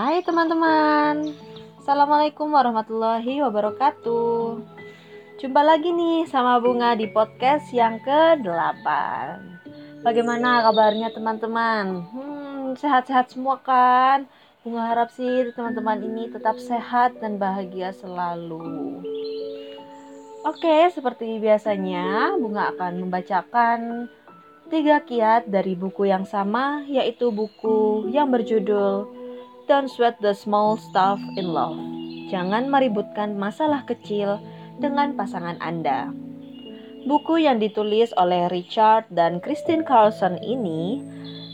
Hai teman-teman, Assalamualaikum warahmatullahi wabarakatuh Jumpa lagi nih sama Bunga di podcast yang ke-8 Bagaimana kabarnya teman-teman? Hmm, sehat-sehat semua kan? Bunga harap sih teman-teman ini tetap sehat dan bahagia selalu Oke, seperti biasanya Bunga akan membacakan tiga kiat dari buku yang sama yaitu buku yang berjudul Don't sweat the small stuff in love. Jangan meributkan masalah kecil dengan pasangan Anda. Buku yang ditulis oleh Richard dan Christine Carlson ini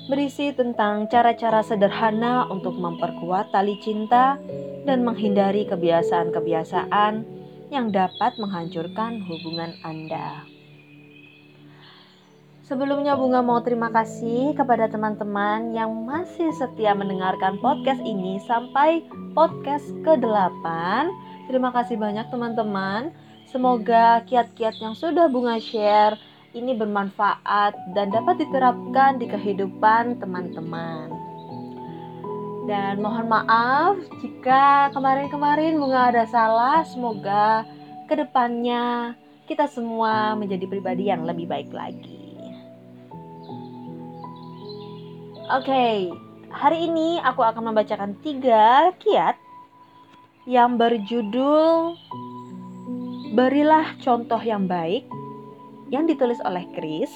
berisi tentang cara-cara sederhana untuk memperkuat tali cinta dan menghindari kebiasaan-kebiasaan yang dapat menghancurkan hubungan Anda. Sebelumnya Bunga mau terima kasih kepada teman-teman yang masih setia mendengarkan podcast ini sampai podcast ke-8. Terima kasih banyak teman-teman. Semoga kiat-kiat yang sudah Bunga share ini bermanfaat dan dapat diterapkan di kehidupan teman-teman. Dan mohon maaf jika kemarin-kemarin Bunga ada salah. Semoga ke depannya kita semua menjadi pribadi yang lebih baik lagi. Oke, hari ini aku akan membacakan tiga kiat yang berjudul Berilah Contoh Yang Baik yang ditulis oleh Chris.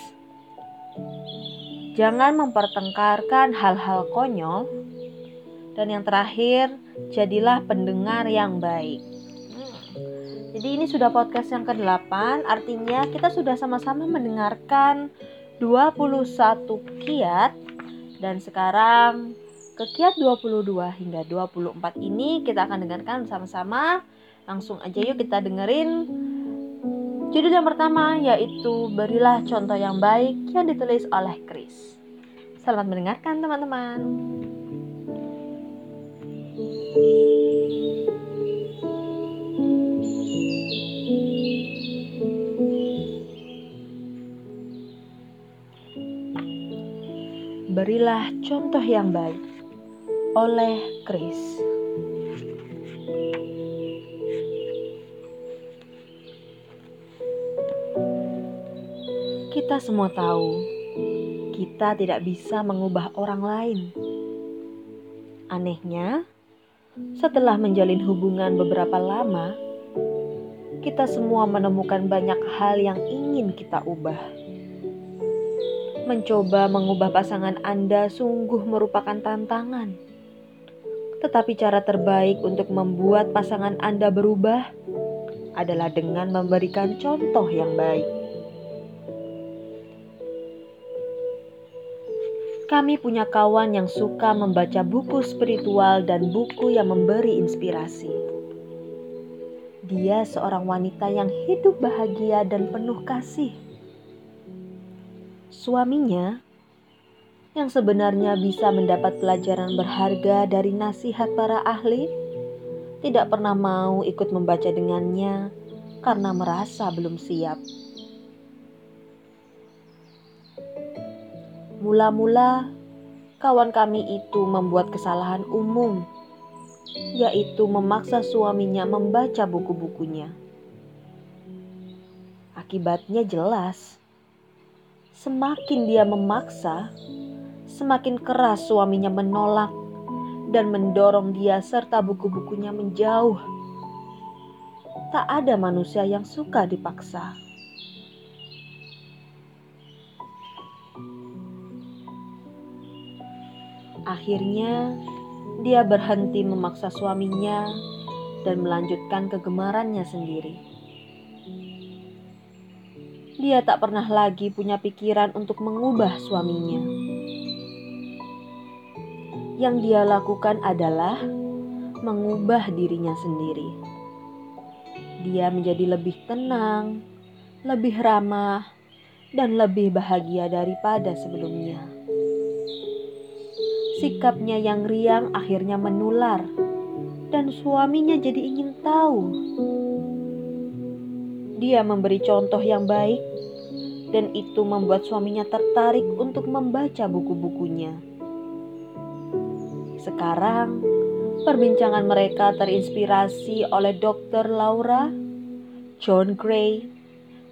Jangan mempertengkarkan hal-hal konyol. Dan yang terakhir, jadilah pendengar yang baik. Jadi ini sudah podcast yang ke-8, artinya kita sudah sama-sama mendengarkan 21 kiat dan sekarang ke kiat 22 hingga 24 ini kita akan dengarkan bersama-sama. Langsung aja yuk kita dengerin judul yang pertama yaitu Berilah Contoh Yang Baik yang ditulis oleh Chris. Selamat mendengarkan teman-teman. Berilah contoh yang baik oleh Chris. Kita semua tahu, kita tidak bisa mengubah orang lain. Anehnya, setelah menjalin hubungan beberapa lama, kita semua menemukan banyak hal yang ingin kita ubah Mencoba mengubah pasangan Anda sungguh merupakan tantangan. Tetapi cara terbaik untuk membuat pasangan Anda berubah adalah dengan memberikan contoh yang baik. Kami punya kawan yang suka membaca buku spiritual dan buku yang memberi inspirasi. Dia seorang wanita yang hidup bahagia dan penuh kasih Suaminya, yang sebenarnya bisa mendapat pelajaran berharga dari nasihat para ahli, tidak pernah mau ikut membaca dengannya karena merasa belum siap. Mula-mula, kawan kami itu membuat kesalahan umum, yaitu memaksa suaminya membaca buku-bukunya. Akibatnya jelas Semakin dia memaksa, semakin keras suaminya menolak dan mendorong dia serta buku-bukunya menjauh. Tak ada manusia yang suka dipaksa. Akhirnya, dia berhenti memaksa suaminya dan melanjutkan kegemarannya sendiri. Dia tak pernah lagi punya pikiran untuk mengubah suaminya. Yang dia lakukan adalah mengubah dirinya sendiri. Dia menjadi lebih tenang, lebih ramah, dan lebih bahagia daripada sebelumnya. Sikapnya yang riang akhirnya menular, dan suaminya jadi ingin tahu dia memberi contoh yang baik, dan itu membuat suaminya tertarik untuk membaca buku-bukunya. Sekarang, Perbincangan mereka terinspirasi oleh Dr. Laura, John Gray,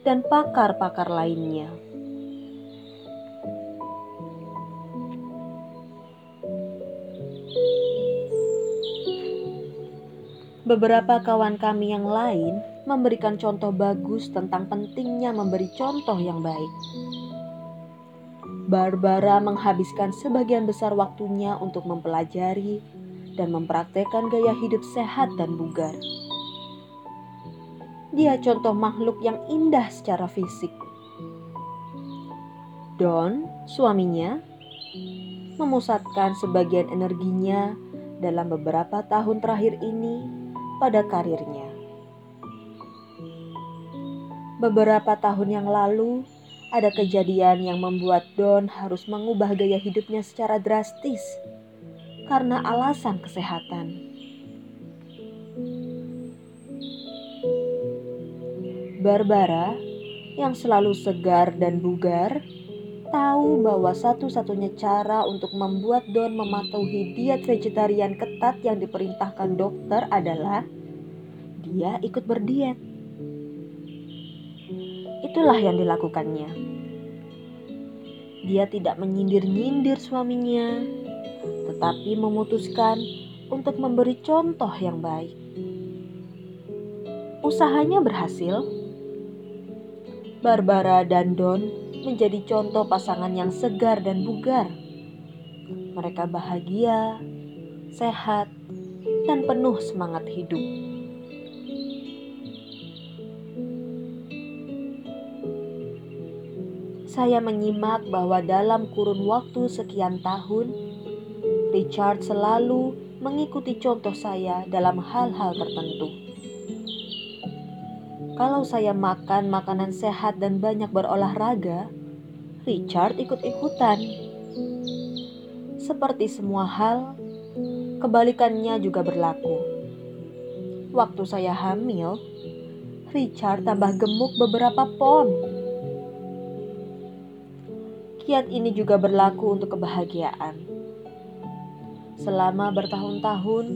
dan pakar-pakar lainnya. Beberapa kawan kami yang lain memberikan contoh bagus tentang pentingnya memberi contoh yang baik. Barbara menghabiskan sebagian besar waktunya untuk mempelajari dan mempraktekkan gaya hidup sehat dan bugar. Dia contoh makhluk yang indah secara fisik. Don, suaminya, memusatkan sebagian energinya dalam beberapa tahun terakhir ini pada karirnya. Beberapa tahun yang lalu, ada kejadian yang membuat Don harus mengubah gaya hidupnya secara drastis karena alasan kesehatan. Barbara yang selalu segar dan bugar tahu bahwa satu-satunya cara untuk membuat Don mematuhi diet vegetarian ketat yang diperintahkan dokter adalah dia ikut berdiet. Itulah yang dilakukannya. Dia tidak menyindir-nyindir suaminya, tetapi memutuskan untuk memberi contoh yang baik. Usahanya berhasil. Barbara dan Don menjadi contoh pasangan yang segar dan bugar. Mereka bahagia, sehat, dan penuh semangat hidup. Saya menyimak bahwa dalam kurun waktu sekian tahun, Richard selalu mengikuti contoh saya dalam hal-hal tertentu. Kalau saya makan makanan sehat dan banyak berolahraga, Richard ikut-ikutan. Seperti semua hal, kebalikannya juga berlaku. Waktu saya hamil, Richard tambah gemuk beberapa pon Kiat ini juga berlaku untuk kebahagiaan. Selama bertahun-tahun,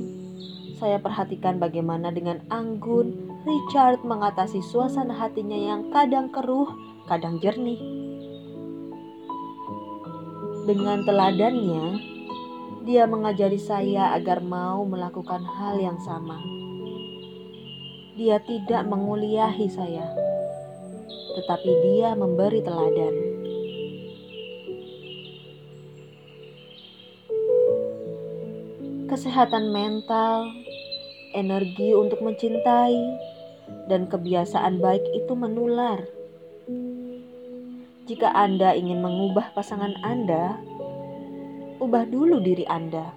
saya perhatikan bagaimana dengan anggun Richard mengatasi suasana hatinya yang kadang keruh, kadang jernih. Dengan teladannya, dia mengajari saya agar mau melakukan hal yang sama. Dia tidak menguliahi saya, tetapi dia memberi teladan. Kesehatan mental, energi untuk mencintai, dan kebiasaan baik itu menular. Jika Anda ingin mengubah pasangan Anda, ubah dulu diri Anda.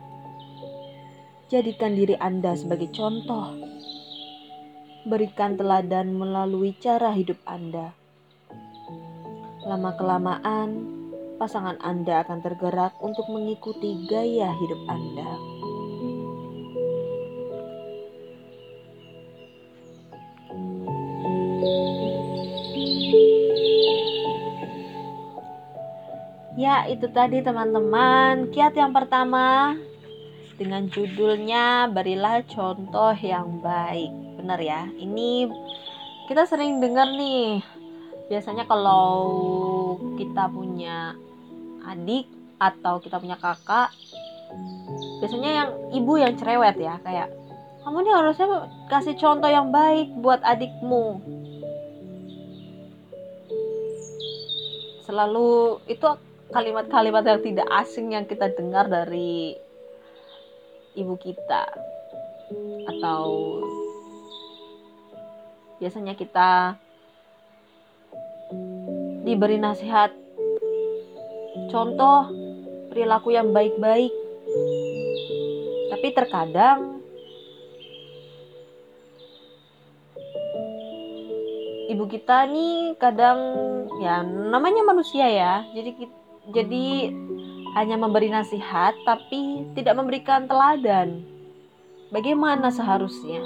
Jadikan diri Anda sebagai contoh. Berikan teladan melalui cara hidup Anda. Lama-kelamaan, pasangan Anda akan tergerak untuk mengikuti gaya hidup Anda. Ya, itu tadi teman-teman. Kiat yang pertama dengan judulnya Berilah Contoh yang Baik. Benar ya? Ini kita sering dengar nih. Biasanya kalau kita punya adik atau kita punya kakak, biasanya yang ibu yang cerewet ya, kayak kamu nih harusnya kasih contoh yang baik buat adikmu. Selalu itu kalimat-kalimat yang tidak asing yang kita dengar dari ibu kita. Atau biasanya kita diberi nasihat. Contoh perilaku yang baik-baik. Tapi terkadang ibu kita nih kadang ya namanya manusia ya jadi jadi hanya memberi nasihat tapi tidak memberikan teladan. Bagaimana seharusnya?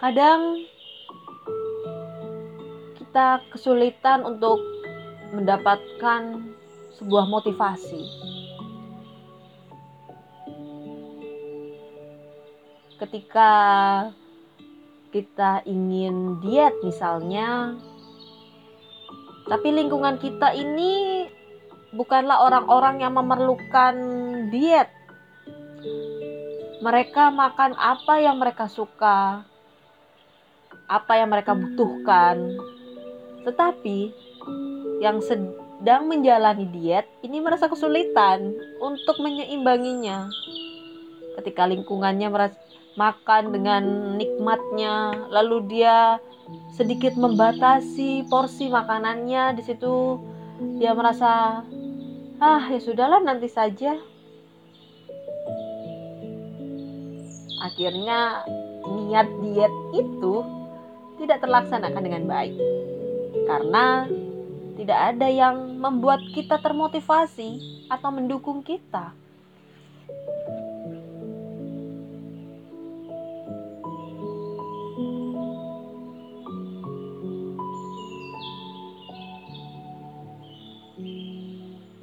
Kadang kita kesulitan untuk mendapatkan sebuah motivasi. Ketika kita ingin diet misalnya, tapi lingkungan kita ini bukanlah orang-orang yang memerlukan diet. Mereka makan apa yang mereka suka, apa yang mereka butuhkan. Tetapi yang sedang menjalani diet ini merasa kesulitan untuk menyeimbanginya. Ketika lingkungannya merasa makan dengan nikmatnya, lalu dia sedikit membatasi porsi makanannya. Di situ dia merasa ah ya sudahlah nanti saja. Akhirnya niat diet itu tidak terlaksanakan dengan baik. Karena tidak ada yang membuat kita termotivasi atau mendukung kita.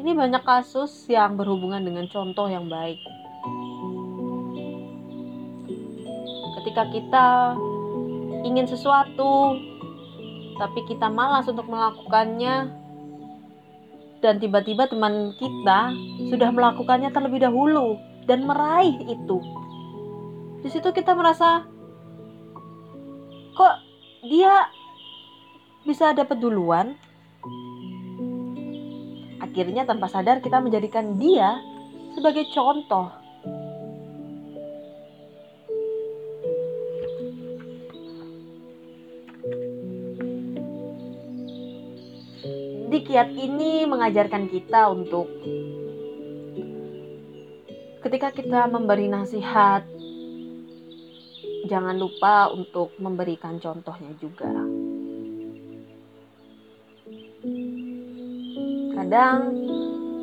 Ini banyak kasus yang berhubungan dengan contoh yang baik. Ketika kita ingin sesuatu, tapi kita malas untuk melakukannya, dan tiba-tiba teman kita sudah melakukannya terlebih dahulu dan meraih itu. Di situ kita merasa, kok dia bisa dapat duluan? Akhirnya tanpa sadar kita menjadikan dia sebagai contoh. Di kiat ini mengajarkan kita untuk ketika kita memberi nasihat, jangan lupa untuk memberikan contohnya juga. Kadang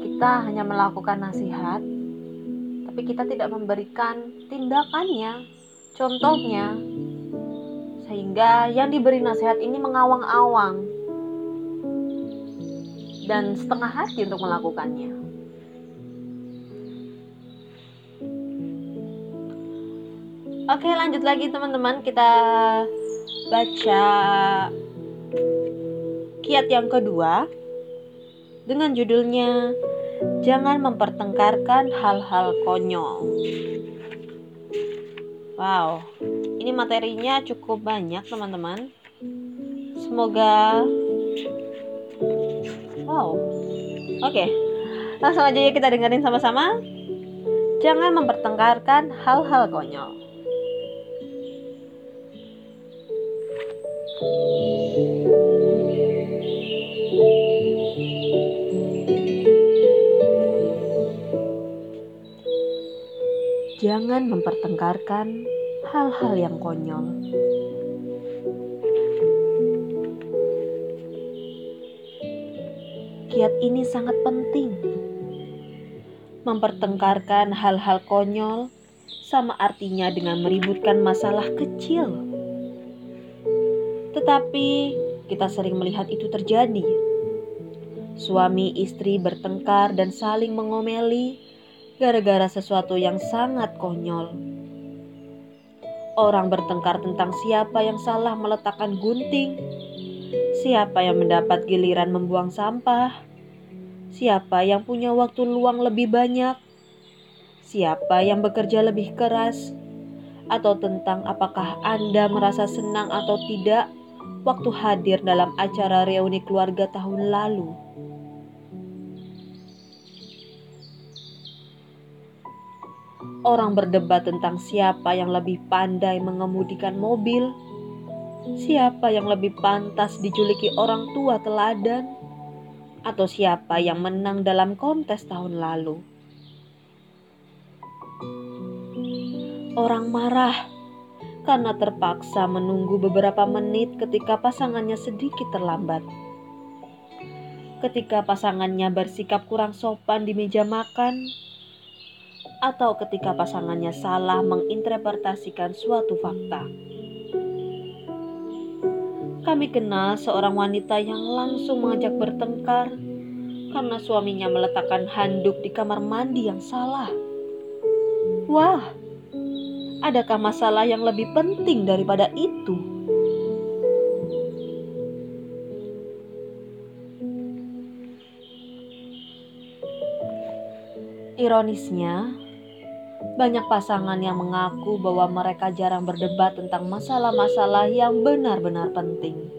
kita hanya melakukan nasihat, tapi kita tidak memberikan tindakannya, contohnya, sehingga yang diberi nasihat ini mengawang-awang dan setengah hati untuk melakukannya. Oke, lanjut lagi teman-teman, kita baca kiat yang kedua dengan judulnya Jangan Mempertengkarkan Hal-hal Konyol. Wow, ini materinya cukup banyak teman-teman. Semoga Wow. Oke. Langsung aja ya kita dengerin sama-sama. Jangan mempertengkarkan hal-hal konyol. Jangan mempertengkarkan hal-hal yang konyol. Kiat ini sangat penting. Mempertengkarkan hal-hal konyol sama artinya dengan meributkan masalah kecil. Tetapi kita sering melihat itu terjadi. Suami istri bertengkar dan saling mengomeli gara-gara sesuatu yang sangat konyol. Orang bertengkar tentang siapa yang salah meletakkan gunting, siapa yang mendapat giliran membuang sampah, siapa yang punya waktu luang lebih banyak, siapa yang bekerja lebih keras, atau tentang apakah Anda merasa senang atau tidak waktu hadir dalam acara reuni keluarga tahun lalu. Orang berdebat tentang siapa yang lebih pandai mengemudikan mobil, siapa yang lebih pantas dijuluki orang tua teladan, atau siapa yang menang dalam kontes tahun lalu. Orang marah karena terpaksa menunggu beberapa menit ketika pasangannya sedikit terlambat. Ketika pasangannya bersikap kurang sopan di meja makan, atau ketika pasangannya salah menginterpretasikan suatu fakta. Kami kenal seorang wanita yang langsung mengajak bertengkar karena suaminya meletakkan handuk di kamar mandi yang salah. Wah, adakah masalah yang lebih penting daripada itu? Ironisnya, banyak pasangan yang mengaku bahwa mereka jarang berdebat tentang masalah-masalah yang benar-benar penting.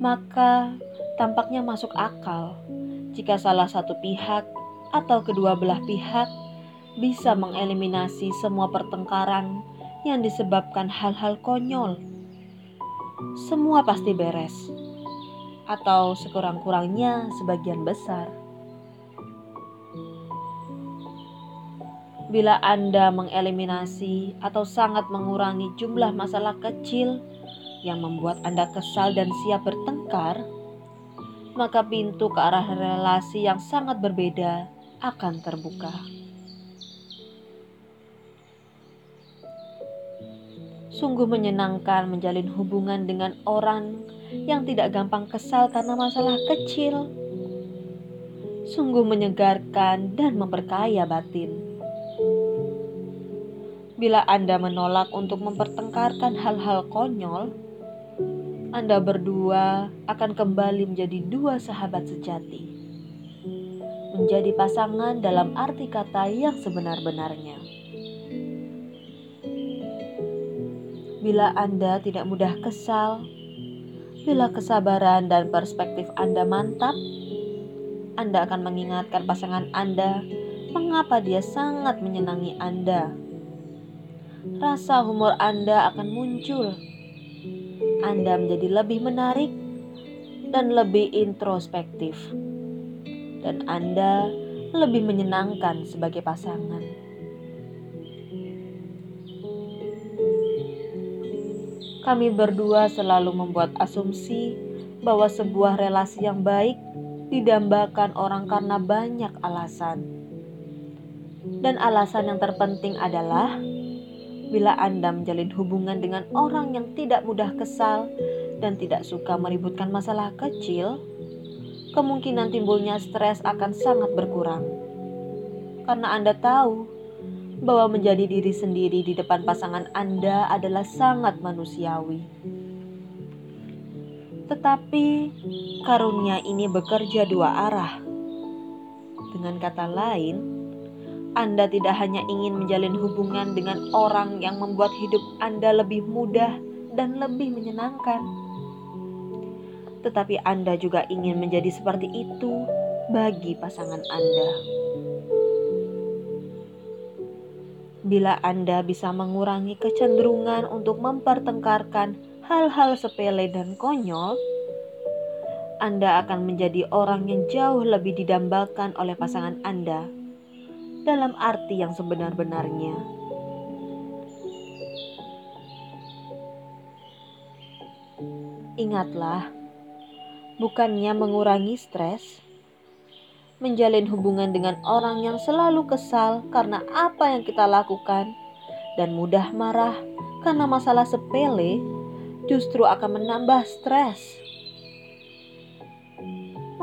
Maka, tampaknya masuk akal jika salah satu pihak atau kedua belah pihak bisa mengeliminasi semua pertengkaran yang disebabkan hal-hal konyol. Semua pasti beres, atau sekurang-kurangnya sebagian besar. Bila Anda mengeliminasi atau sangat mengurangi jumlah masalah kecil yang membuat Anda kesal dan siap bertengkar, maka pintu ke arah relasi yang sangat berbeda akan terbuka. Sungguh menyenangkan menjalin hubungan dengan orang yang tidak gampang kesal karena masalah kecil. Sungguh menyegarkan dan memperkaya batin bila Anda menolak untuk mempertengkarkan hal-hal konyol, Anda berdua akan kembali menjadi dua sahabat sejati. Menjadi pasangan dalam arti kata yang sebenar-benarnya. Bila Anda tidak mudah kesal, bila kesabaran dan perspektif Anda mantap, Anda akan mengingatkan pasangan Anda mengapa dia sangat menyenangi Anda rasa humor Anda akan muncul. Anda menjadi lebih menarik dan lebih introspektif, dan Anda lebih menyenangkan sebagai pasangan. Kami berdua selalu membuat asumsi bahwa sebuah relasi yang baik didambakan orang karena banyak alasan, dan alasan yang terpenting adalah bila Anda menjalin hubungan dengan orang yang tidak mudah kesal dan tidak suka meributkan masalah kecil, kemungkinan timbulnya stres akan sangat berkurang. Karena Anda tahu bahwa menjadi diri sendiri di depan pasangan Anda adalah sangat manusiawi. Tetapi karunia ini bekerja dua arah. Dengan kata lain, anda tidak hanya ingin menjalin hubungan dengan orang yang membuat hidup Anda lebih mudah dan lebih menyenangkan, tetapi Anda juga ingin menjadi seperti itu bagi pasangan Anda. Bila Anda bisa mengurangi kecenderungan untuk mempertengkarkan hal-hal sepele dan konyol, Anda akan menjadi orang yang jauh lebih didambakan oleh pasangan Anda dalam arti yang sebenar-benarnya. Ingatlah, bukannya mengurangi stres, menjalin hubungan dengan orang yang selalu kesal karena apa yang kita lakukan dan mudah marah karena masalah sepele justru akan menambah stres.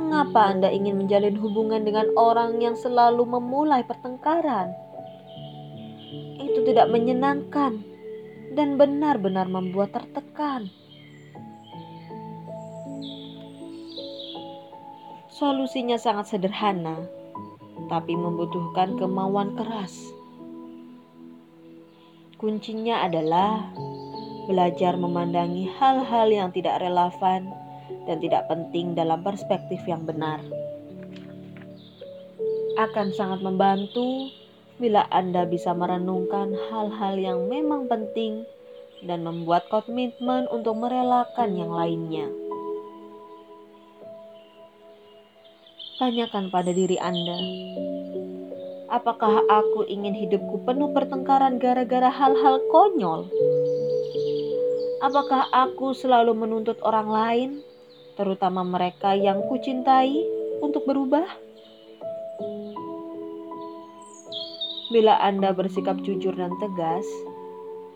Mengapa Anda ingin menjalin hubungan dengan orang yang selalu memulai pertengkaran? Itu tidak menyenangkan dan benar-benar membuat tertekan. Solusinya sangat sederhana, tapi membutuhkan kemauan keras. Kuncinya adalah belajar memandangi hal-hal yang tidak relevan dan tidak penting dalam perspektif yang benar. Akan sangat membantu bila Anda bisa merenungkan hal-hal yang memang penting dan membuat komitmen untuk merelakan yang lainnya. Tanyakan pada diri Anda, apakah aku ingin hidupku penuh pertengkaran gara-gara hal-hal konyol? Apakah aku selalu menuntut orang lain terutama mereka yang kucintai, untuk berubah? Bila Anda bersikap jujur dan tegas,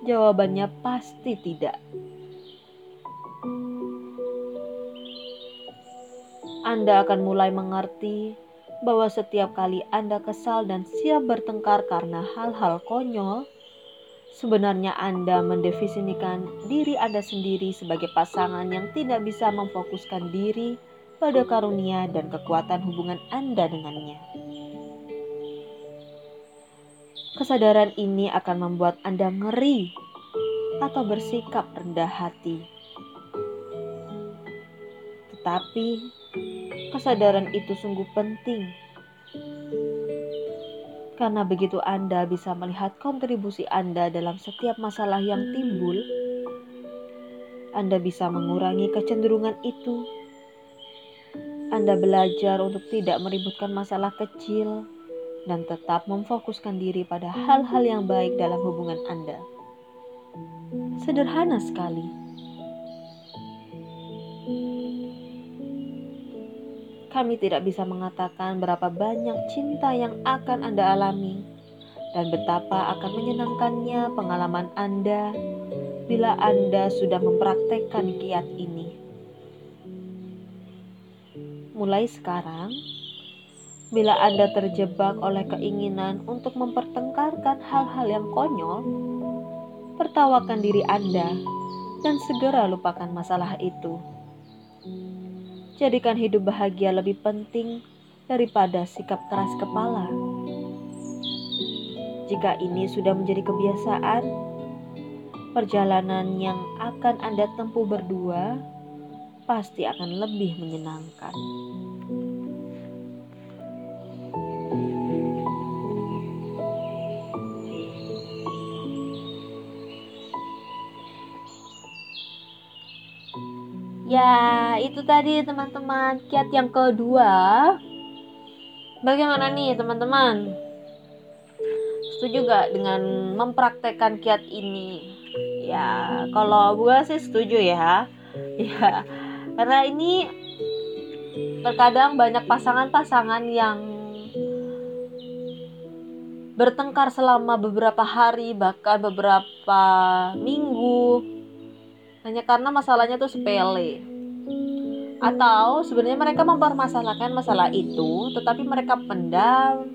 jawabannya pasti tidak. Anda akan mulai mengerti bahwa setiap kali Anda kesal dan siap bertengkar karena hal-hal konyol, sebenarnya Anda mendefinisikan diri Anda sendiri sebagai pasangan yang tidak bisa memfokuskan diri pada karunia dan kekuatan hubungan Anda dengannya. Kesadaran ini akan membuat Anda ngeri atau bersikap rendah hati. Tetapi kesadaran itu sungguh penting. Karena begitu Anda bisa melihat kontribusi Anda dalam setiap masalah yang timbul, Anda bisa mengurangi kecenderungan itu. Anda belajar untuk tidak meributkan masalah kecil dan tetap memfokuskan diri pada hal-hal yang baik dalam hubungan Anda. Sederhana sekali. Kami tidak bisa mengatakan berapa banyak cinta yang akan Anda alami dan betapa akan menyenangkannya pengalaman Anda bila Anda sudah mempraktekkan kiat ini. Mulai sekarang, bila Anda terjebak oleh keinginan untuk mempertengkarkan hal-hal yang konyol, tertawakan diri Anda dan segera lupakan masalah itu. Jadikan hidup bahagia lebih penting daripada sikap keras kepala. Jika ini sudah menjadi kebiasaan, perjalanan yang akan Anda tempuh berdua pasti akan lebih menyenangkan. Ya, itu tadi teman-teman kiat yang kedua. Bagaimana nih teman-teman? Setuju gak dengan mempraktekkan kiat ini? Ya, kalau gue sih setuju ya. Ya, karena ini terkadang banyak pasangan-pasangan yang bertengkar selama beberapa hari bahkan beberapa minggu hanya karena masalahnya tuh sepele. Atau sebenarnya mereka mempermasalahkan masalah itu tetapi mereka pendam.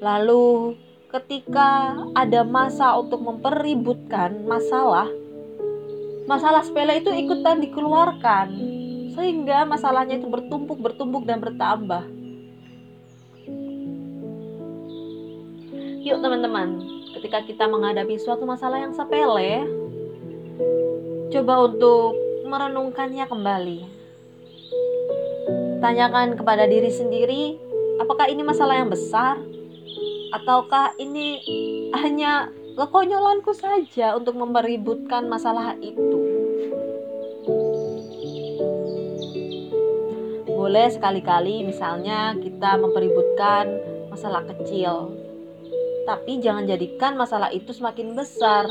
Lalu ketika ada masa untuk mempeributkan masalah masalah sepele itu ikutan dikeluarkan sehingga masalahnya itu bertumpuk bertumpuk dan bertambah. Yuk teman-teman ketika kita menghadapi suatu masalah yang sepele Coba untuk merenungkannya kembali. Tanyakan kepada diri sendiri, apakah ini masalah yang besar? Ataukah ini hanya kekonyolanku saja untuk meributkan masalah itu? Boleh sekali-kali misalnya kita mempeributkan masalah kecil. Tapi jangan jadikan masalah itu semakin besar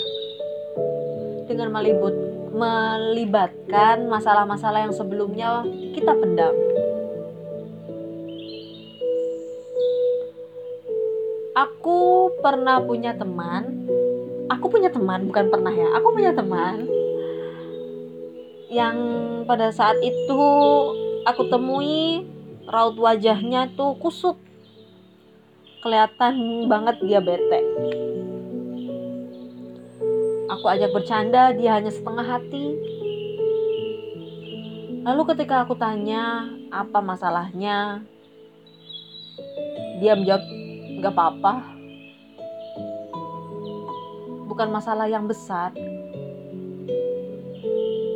dengan melibut melibatkan masalah-masalah yang sebelumnya kita pendam. Aku pernah punya teman, aku punya teman, bukan pernah ya, aku punya teman yang pada saat itu aku temui raut wajahnya tuh kusut. Kelihatan banget dia bete Aku ajak bercanda, dia hanya setengah hati. Lalu ketika aku tanya apa masalahnya, dia menjawab gak apa-apa. Bukan masalah yang besar.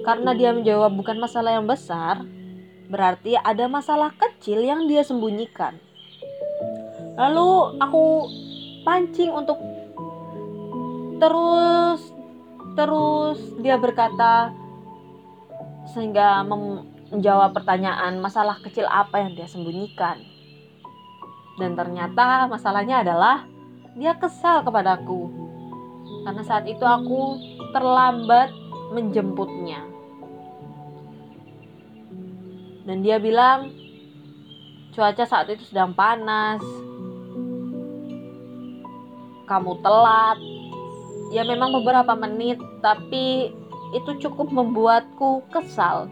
Karena dia menjawab bukan masalah yang besar, berarti ada masalah kecil yang dia sembunyikan. Lalu aku pancing untuk terus Terus dia berkata sehingga menjawab pertanyaan masalah kecil apa yang dia sembunyikan. Dan ternyata masalahnya adalah dia kesal kepadaku. Karena saat itu aku terlambat menjemputnya. Dan dia bilang cuaca saat itu sedang panas. Kamu telat, ya memang beberapa menit tapi itu cukup membuatku kesal.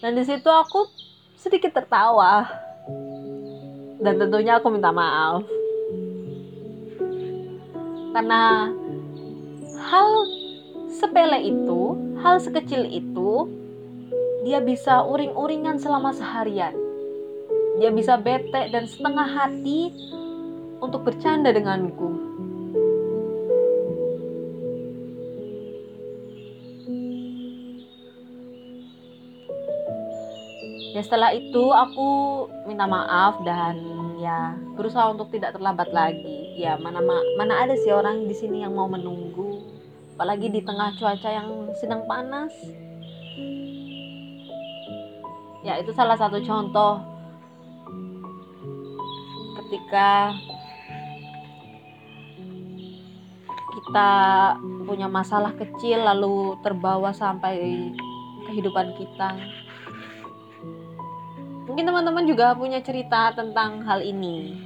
Dan di situ aku sedikit tertawa. Dan tentunya aku minta maaf. Karena hal sepele itu hal sekecil itu dia bisa uring-uringan selama seharian. Dia bisa bete dan setengah hati untuk bercanda denganku ya setelah itu aku minta maaf dan ya berusaha untuk tidak terlambat lagi. Ya mana mana ada sih orang di sini yang mau menunggu? Apalagi di tengah cuaca yang sedang panas. Ya itu salah satu contoh. Ketika kita punya masalah kecil lalu terbawa sampai kehidupan kita Mungkin teman-teman juga punya cerita tentang hal ini.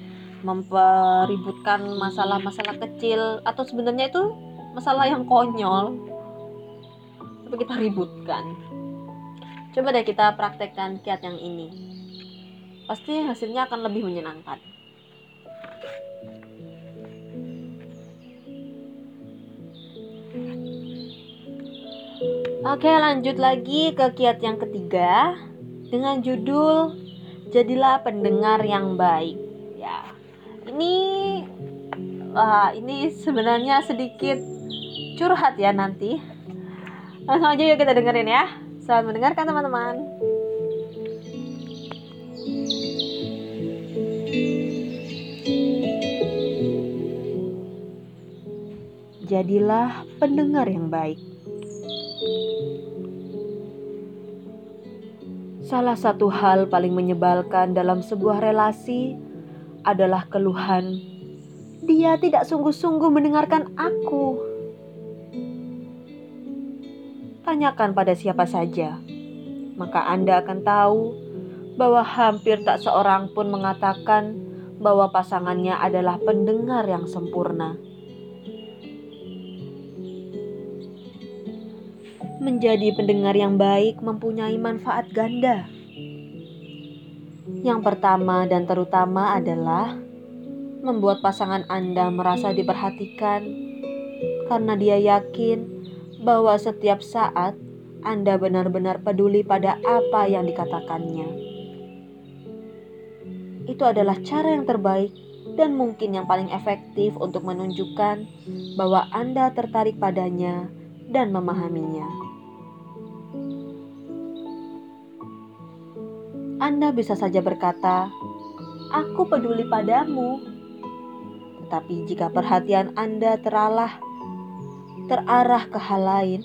Mempeributkan masalah-masalah kecil atau sebenarnya itu masalah yang konyol. Tapi kita ributkan. Coba deh kita praktekkan kiat yang ini. Pasti hasilnya akan lebih menyenangkan. Oke, lanjut lagi ke kiat yang ketiga dengan judul Jadilah Pendengar yang Baik. Ya. Ini wah, ini sebenarnya sedikit curhat ya nanti. Langsung aja yuk kita dengerin ya. Selamat mendengarkan teman-teman. Jadilah pendengar yang baik. Salah satu hal paling menyebalkan dalam sebuah relasi adalah keluhan. Dia tidak sungguh-sungguh mendengarkan aku. Tanyakan pada siapa saja, maka Anda akan tahu bahwa hampir tak seorang pun mengatakan bahwa pasangannya adalah pendengar yang sempurna. Menjadi pendengar yang baik mempunyai manfaat ganda. Yang pertama dan terutama adalah membuat pasangan Anda merasa diperhatikan karena dia yakin bahwa setiap saat Anda benar-benar peduli pada apa yang dikatakannya. Itu adalah cara yang terbaik dan mungkin yang paling efektif untuk menunjukkan bahwa Anda tertarik padanya dan memahaminya. Anda bisa saja berkata, "Aku peduli padamu." Tetapi jika perhatian Anda teralah terarah ke hal lain,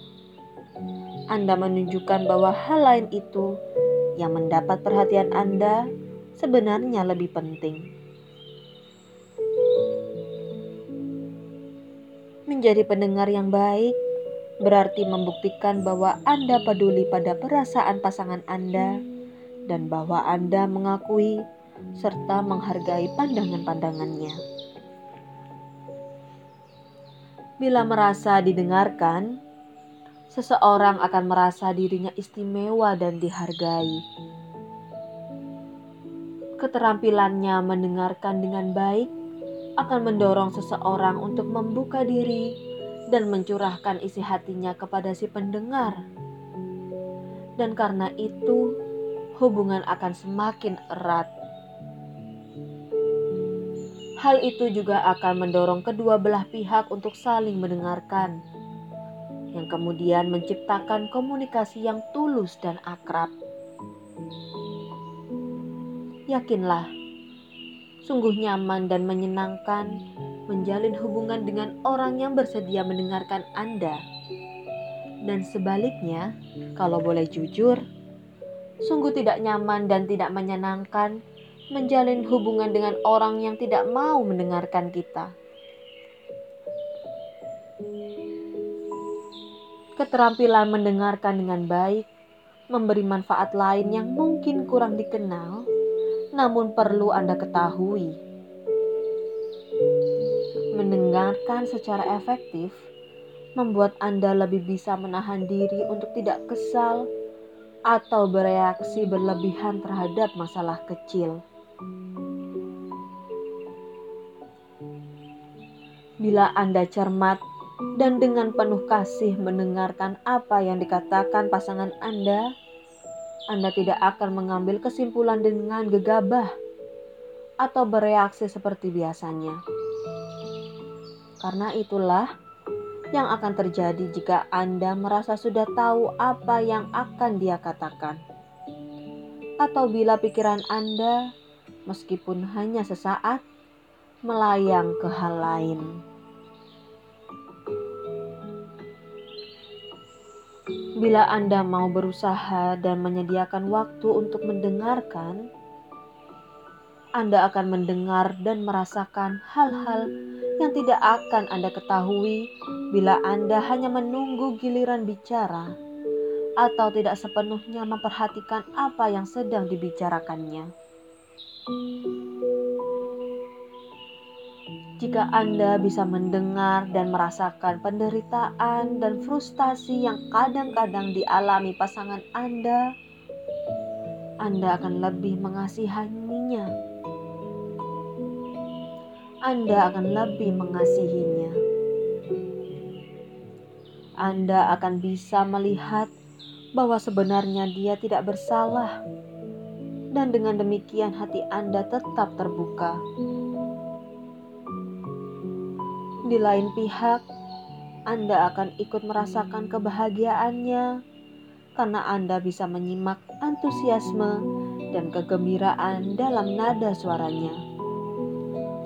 Anda menunjukkan bahwa hal lain itu yang mendapat perhatian Anda sebenarnya lebih penting. Menjadi pendengar yang baik berarti membuktikan bahwa Anda peduli pada perasaan pasangan Anda dan bahwa Anda mengakui serta menghargai pandangan-pandangannya. Bila merasa didengarkan, seseorang akan merasa dirinya istimewa dan dihargai. Keterampilannya mendengarkan dengan baik akan mendorong seseorang untuk membuka diri dan mencurahkan isi hatinya kepada si pendengar. Dan karena itu, hubungan akan semakin erat. Hal itu juga akan mendorong kedua belah pihak untuk saling mendengarkan, yang kemudian menciptakan komunikasi yang tulus dan akrab. Yakinlah, sungguh nyaman dan menyenangkan menjalin hubungan dengan orang yang bersedia mendengarkan Anda. Dan sebaliknya, kalau boleh jujur, Sungguh tidak nyaman dan tidak menyenangkan menjalin hubungan dengan orang yang tidak mau mendengarkan kita. Keterampilan mendengarkan dengan baik memberi manfaat lain yang mungkin kurang dikenal, namun perlu Anda ketahui. Mendengarkan secara efektif membuat Anda lebih bisa menahan diri untuk tidak kesal atau bereaksi berlebihan terhadap masalah kecil. Bila Anda cermat dan dengan penuh kasih mendengarkan apa yang dikatakan pasangan Anda, Anda tidak akan mengambil kesimpulan dengan gegabah atau bereaksi seperti biasanya. Karena itulah yang akan terjadi jika Anda merasa sudah tahu apa yang akan dia katakan. Atau bila pikiran Anda, meskipun hanya sesaat, melayang ke hal lain. Bila Anda mau berusaha dan menyediakan waktu untuk mendengarkan, Anda akan mendengar dan merasakan hal-hal yang tidak akan Anda ketahui bila Anda hanya menunggu giliran bicara atau tidak sepenuhnya memperhatikan apa yang sedang dibicarakannya. Jika Anda bisa mendengar dan merasakan penderitaan dan frustasi yang kadang-kadang dialami pasangan Anda, Anda akan lebih mengasihaninya anda akan lebih mengasihinya. Anda akan bisa melihat bahwa sebenarnya dia tidak bersalah, dan dengan demikian hati Anda tetap terbuka. Di lain pihak, Anda akan ikut merasakan kebahagiaannya karena Anda bisa menyimak antusiasme dan kegembiraan dalam nada suaranya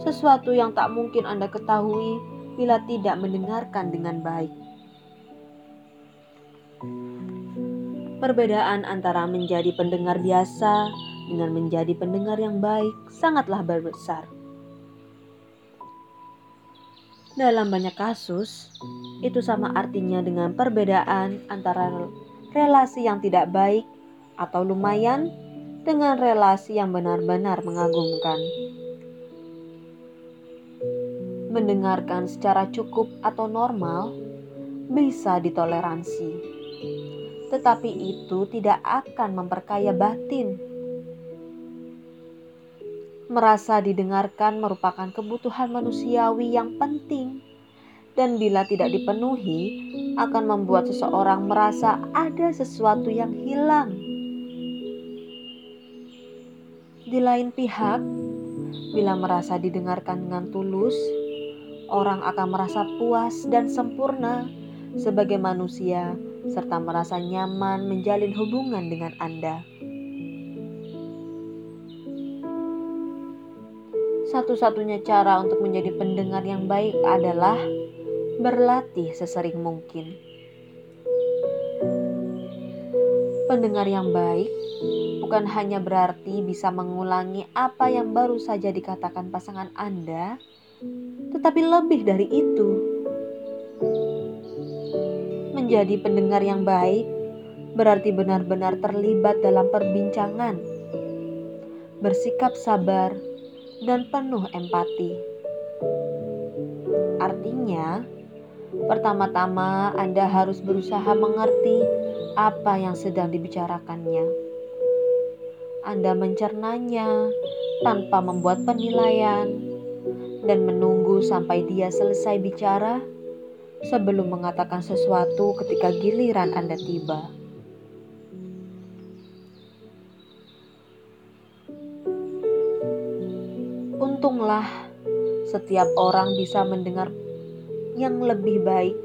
sesuatu yang tak mungkin Anda ketahui bila tidak mendengarkan dengan baik. Perbedaan antara menjadi pendengar biasa dengan menjadi pendengar yang baik sangatlah besar. Dalam banyak kasus, itu sama artinya dengan perbedaan antara relasi yang tidak baik atau lumayan dengan relasi yang benar-benar mengagumkan mendengarkan secara cukup atau normal bisa ditoleransi, tetapi itu tidak akan memperkaya batin. Merasa didengarkan merupakan kebutuhan manusiawi yang penting, dan bila tidak dipenuhi, akan membuat seseorang merasa ada sesuatu yang hilang. Di lain pihak, bila merasa didengarkan dengan tulus, orang akan merasa puas dan sempurna sebagai manusia, serta merasa nyaman menjalin hubungan dengan Anda. Satu-satunya cara untuk menjadi pendengar yang baik adalah berlatih sesering mungkin. Pendengar yang baik bukan hanya berarti bisa mengulangi apa yang baru saja dikatakan pasangan Anda tetapi lebih dari itu, menjadi pendengar yang baik berarti benar-benar terlibat dalam perbincangan, bersikap sabar, dan penuh empati. Artinya, pertama-tama Anda harus berusaha mengerti apa yang sedang dibicarakannya. Anda mencernanya tanpa membuat penilaian dan menunggu sampai dia selesai bicara sebelum mengatakan sesuatu ketika giliran Anda tiba. Untunglah setiap orang bisa mendengar yang lebih baik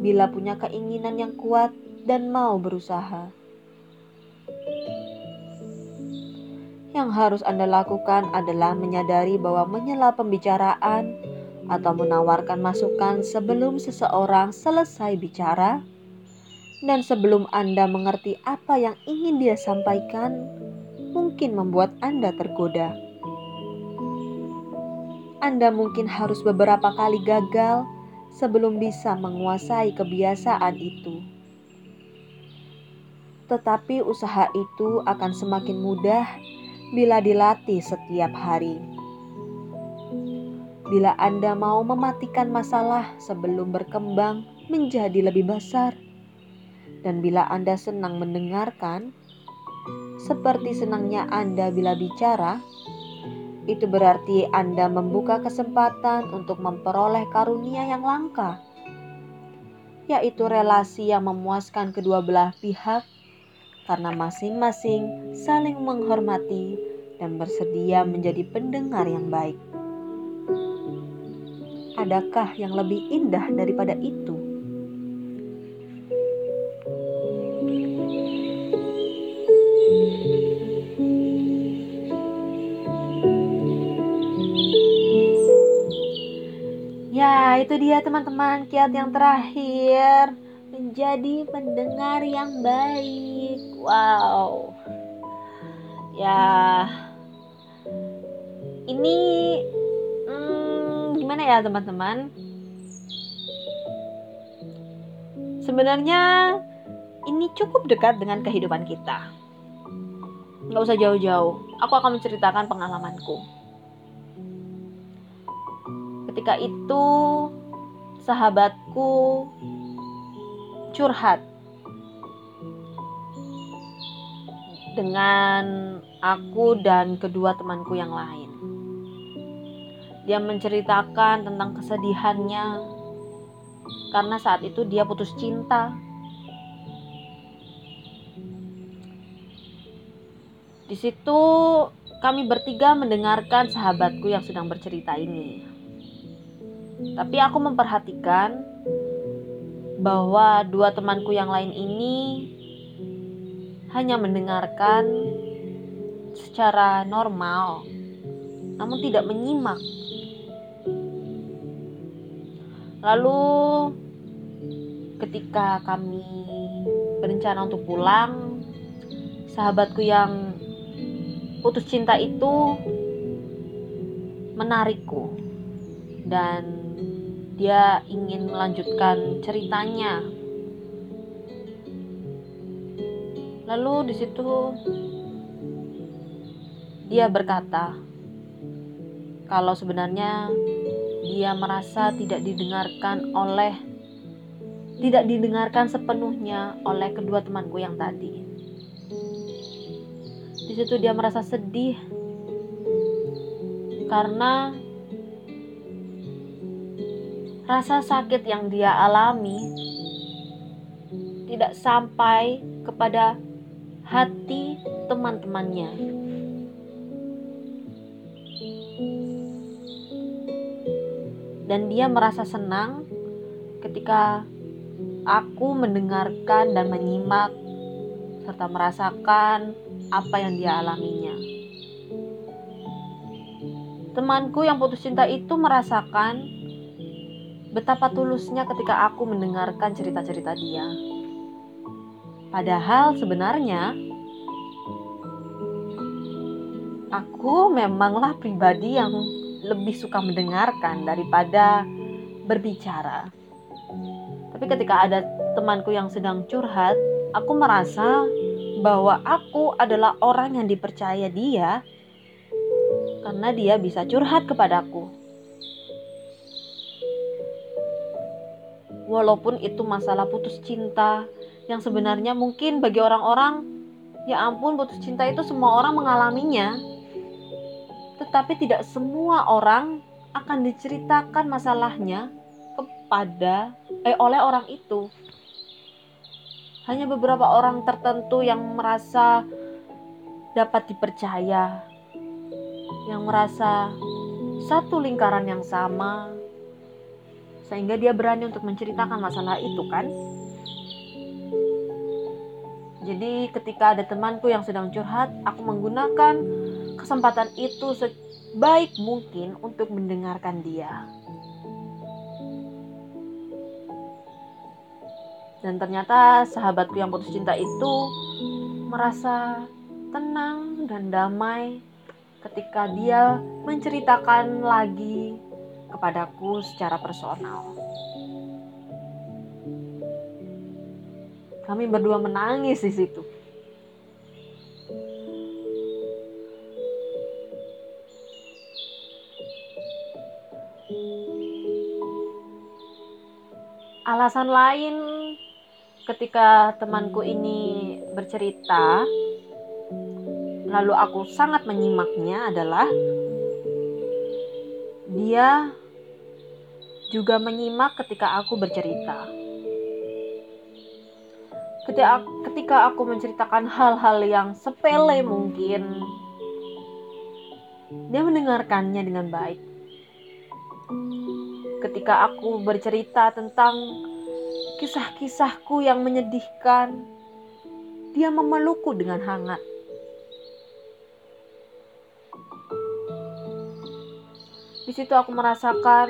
bila punya keinginan yang kuat dan mau berusaha. Yang harus Anda lakukan adalah menyadari bahwa menyela pembicaraan atau menawarkan masukan sebelum seseorang selesai bicara dan sebelum Anda mengerti apa yang ingin dia sampaikan, mungkin membuat Anda tergoda. Anda mungkin harus beberapa kali gagal sebelum bisa menguasai kebiasaan itu. Tetapi usaha itu akan semakin mudah bila dilatih setiap hari. Bila Anda mau mematikan masalah sebelum berkembang menjadi lebih besar, Dan bila Anda senang mendengarkan, seperti senangnya Anda bila bicara, itu berarti Anda membuka kesempatan untuk memperoleh karunia yang langka, yaitu relasi yang memuaskan kedua belah pihak karena masing-masing saling menghormati dan bersedia menjadi pendengar yang baik. Adakah yang lebih indah daripada itu? Ya, itu dia teman-teman kiat yang terakhir. Menjadi pendengar yang baik. Wow. Ya. Ini hmm, gimana ya teman-teman? Sebenarnya ini cukup dekat dengan kehidupan kita. Nggak usah jauh-jauh. Aku akan menceritakan pengalamanku ketika itu sahabatku curhat dengan aku dan kedua temanku yang lain. Dia menceritakan tentang kesedihannya karena saat itu dia putus cinta. Di situ kami bertiga mendengarkan sahabatku yang sedang bercerita ini. Tapi aku memperhatikan bahwa dua temanku yang lain ini hanya mendengarkan secara normal, namun tidak menyimak. Lalu, ketika kami berencana untuk pulang, sahabatku yang putus cinta itu menarikku dan dia ingin melanjutkan ceritanya. Lalu di situ dia berkata kalau sebenarnya dia merasa tidak didengarkan oleh tidak didengarkan sepenuhnya oleh kedua temanku yang tadi. Di situ dia merasa sedih karena rasa sakit yang dia alami tidak sampai kepada hati teman-temannya. Dan dia merasa senang ketika aku mendengarkan dan menyimak serta merasakan apa yang dia alaminya. Temanku yang putus cinta itu merasakan betapa tulusnya ketika aku mendengarkan cerita-cerita dia. Padahal sebenarnya aku memanglah pribadi yang lebih suka mendengarkan daripada berbicara. Tapi ketika ada temanku yang sedang curhat, aku merasa bahwa aku adalah orang yang dipercaya dia karena dia bisa curhat kepadaku. Walaupun itu masalah putus cinta yang sebenarnya mungkin bagi orang-orang ya ampun putus cinta itu semua orang mengalaminya. Tetapi tidak semua orang akan diceritakan masalahnya kepada eh oleh orang itu. Hanya beberapa orang tertentu yang merasa dapat dipercaya yang merasa satu lingkaran yang sama sehingga dia berani untuk menceritakan masalah itu kan? Jadi ketika ada temanku yang sedang curhat aku menggunakan kesempatan itu sebaik mungkin untuk mendengarkan dia. Dan ternyata sahabatku yang putus cinta itu merasa tenang dan damai ketika dia menceritakan lagi kepadaku secara personal. Kami berdua menangis di situ. Alasan lain ketika temanku ini bercerita, lalu aku sangat menyimaknya adalah dia juga menyimak ketika aku bercerita. Ketika, aku menceritakan hal-hal yang sepele mungkin, dia mendengarkannya dengan baik. Ketika aku bercerita tentang kisah-kisahku yang menyedihkan, dia memelukku dengan hangat. Di situ aku merasakan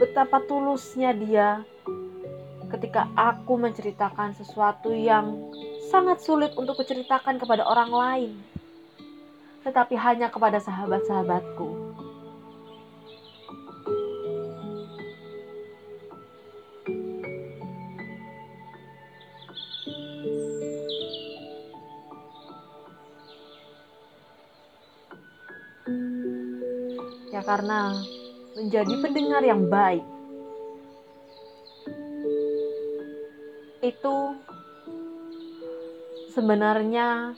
betapa tulusnya dia ketika aku menceritakan sesuatu yang sangat sulit untuk kuceritakan kepada orang lain, tetapi hanya kepada sahabat-sahabatku. Ya karena menjadi pendengar yang baik itu sebenarnya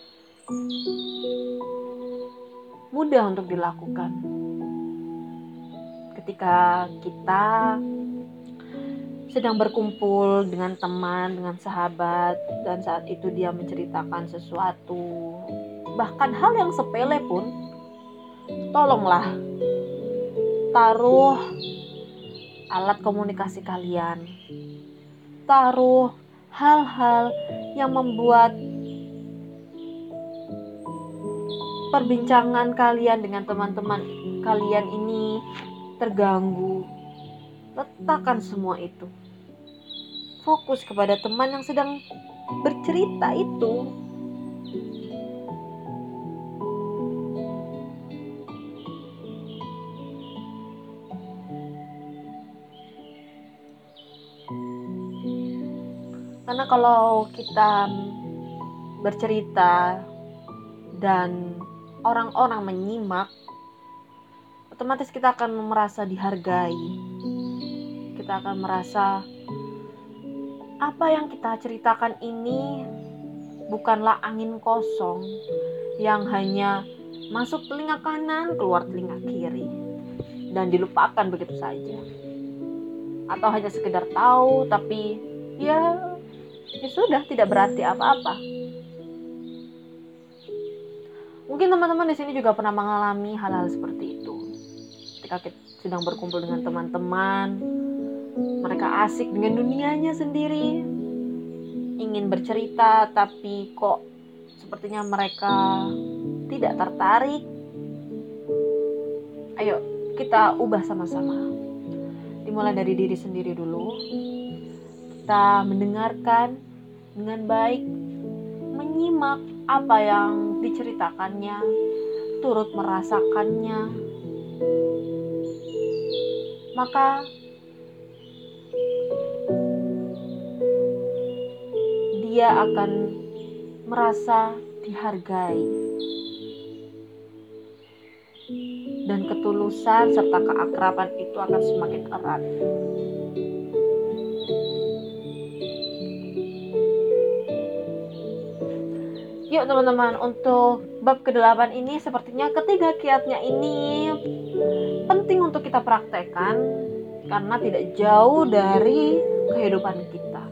mudah untuk dilakukan. Ketika kita sedang berkumpul dengan teman, dengan sahabat, dan saat itu dia menceritakan sesuatu, bahkan hal yang sepele pun, tolonglah taruh alat komunikasi kalian, taruh hal-hal yang membuat perbincangan kalian dengan teman-teman kalian ini terganggu. Letakkan semua itu. Fokus kepada teman yang sedang bercerita itu. Karena kalau kita bercerita dan orang-orang menyimak, otomatis kita akan merasa dihargai. Kita akan merasa apa yang kita ceritakan ini bukanlah angin kosong yang hanya masuk telinga kanan, keluar telinga kiri dan dilupakan begitu saja. Atau hanya sekedar tahu tapi ya ya sudah tidak berarti apa-apa. Mungkin teman-teman di sini juga pernah mengalami hal-hal seperti itu. Ketika kita sedang berkumpul dengan teman-teman, mereka asik dengan dunianya sendiri, ingin bercerita tapi kok sepertinya mereka tidak tertarik. Ayo, kita ubah sama-sama. Dimulai dari diri sendiri dulu kita mendengarkan dengan baik, menyimak apa yang diceritakannya, turut merasakannya, maka dia akan merasa dihargai. Dan ketulusan serta keakraban itu akan semakin erat. Yuk teman-teman, untuk bab ke-8 ini sepertinya ketiga kiatnya ini penting untuk kita praktekkan karena tidak jauh dari kehidupan kita.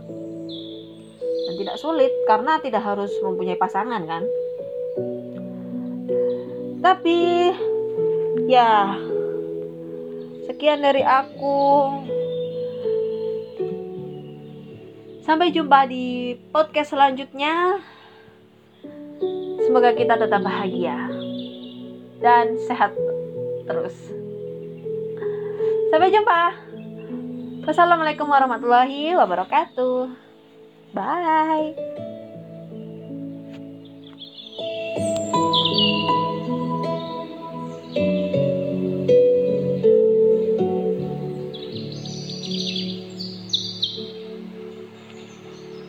Dan tidak sulit karena tidak harus mempunyai pasangan kan. Tapi ya sekian dari aku. Sampai jumpa di podcast selanjutnya. Semoga kita tetap bahagia dan sehat terus. Sampai jumpa. Wassalamualaikum warahmatullahi wabarakatuh. Bye.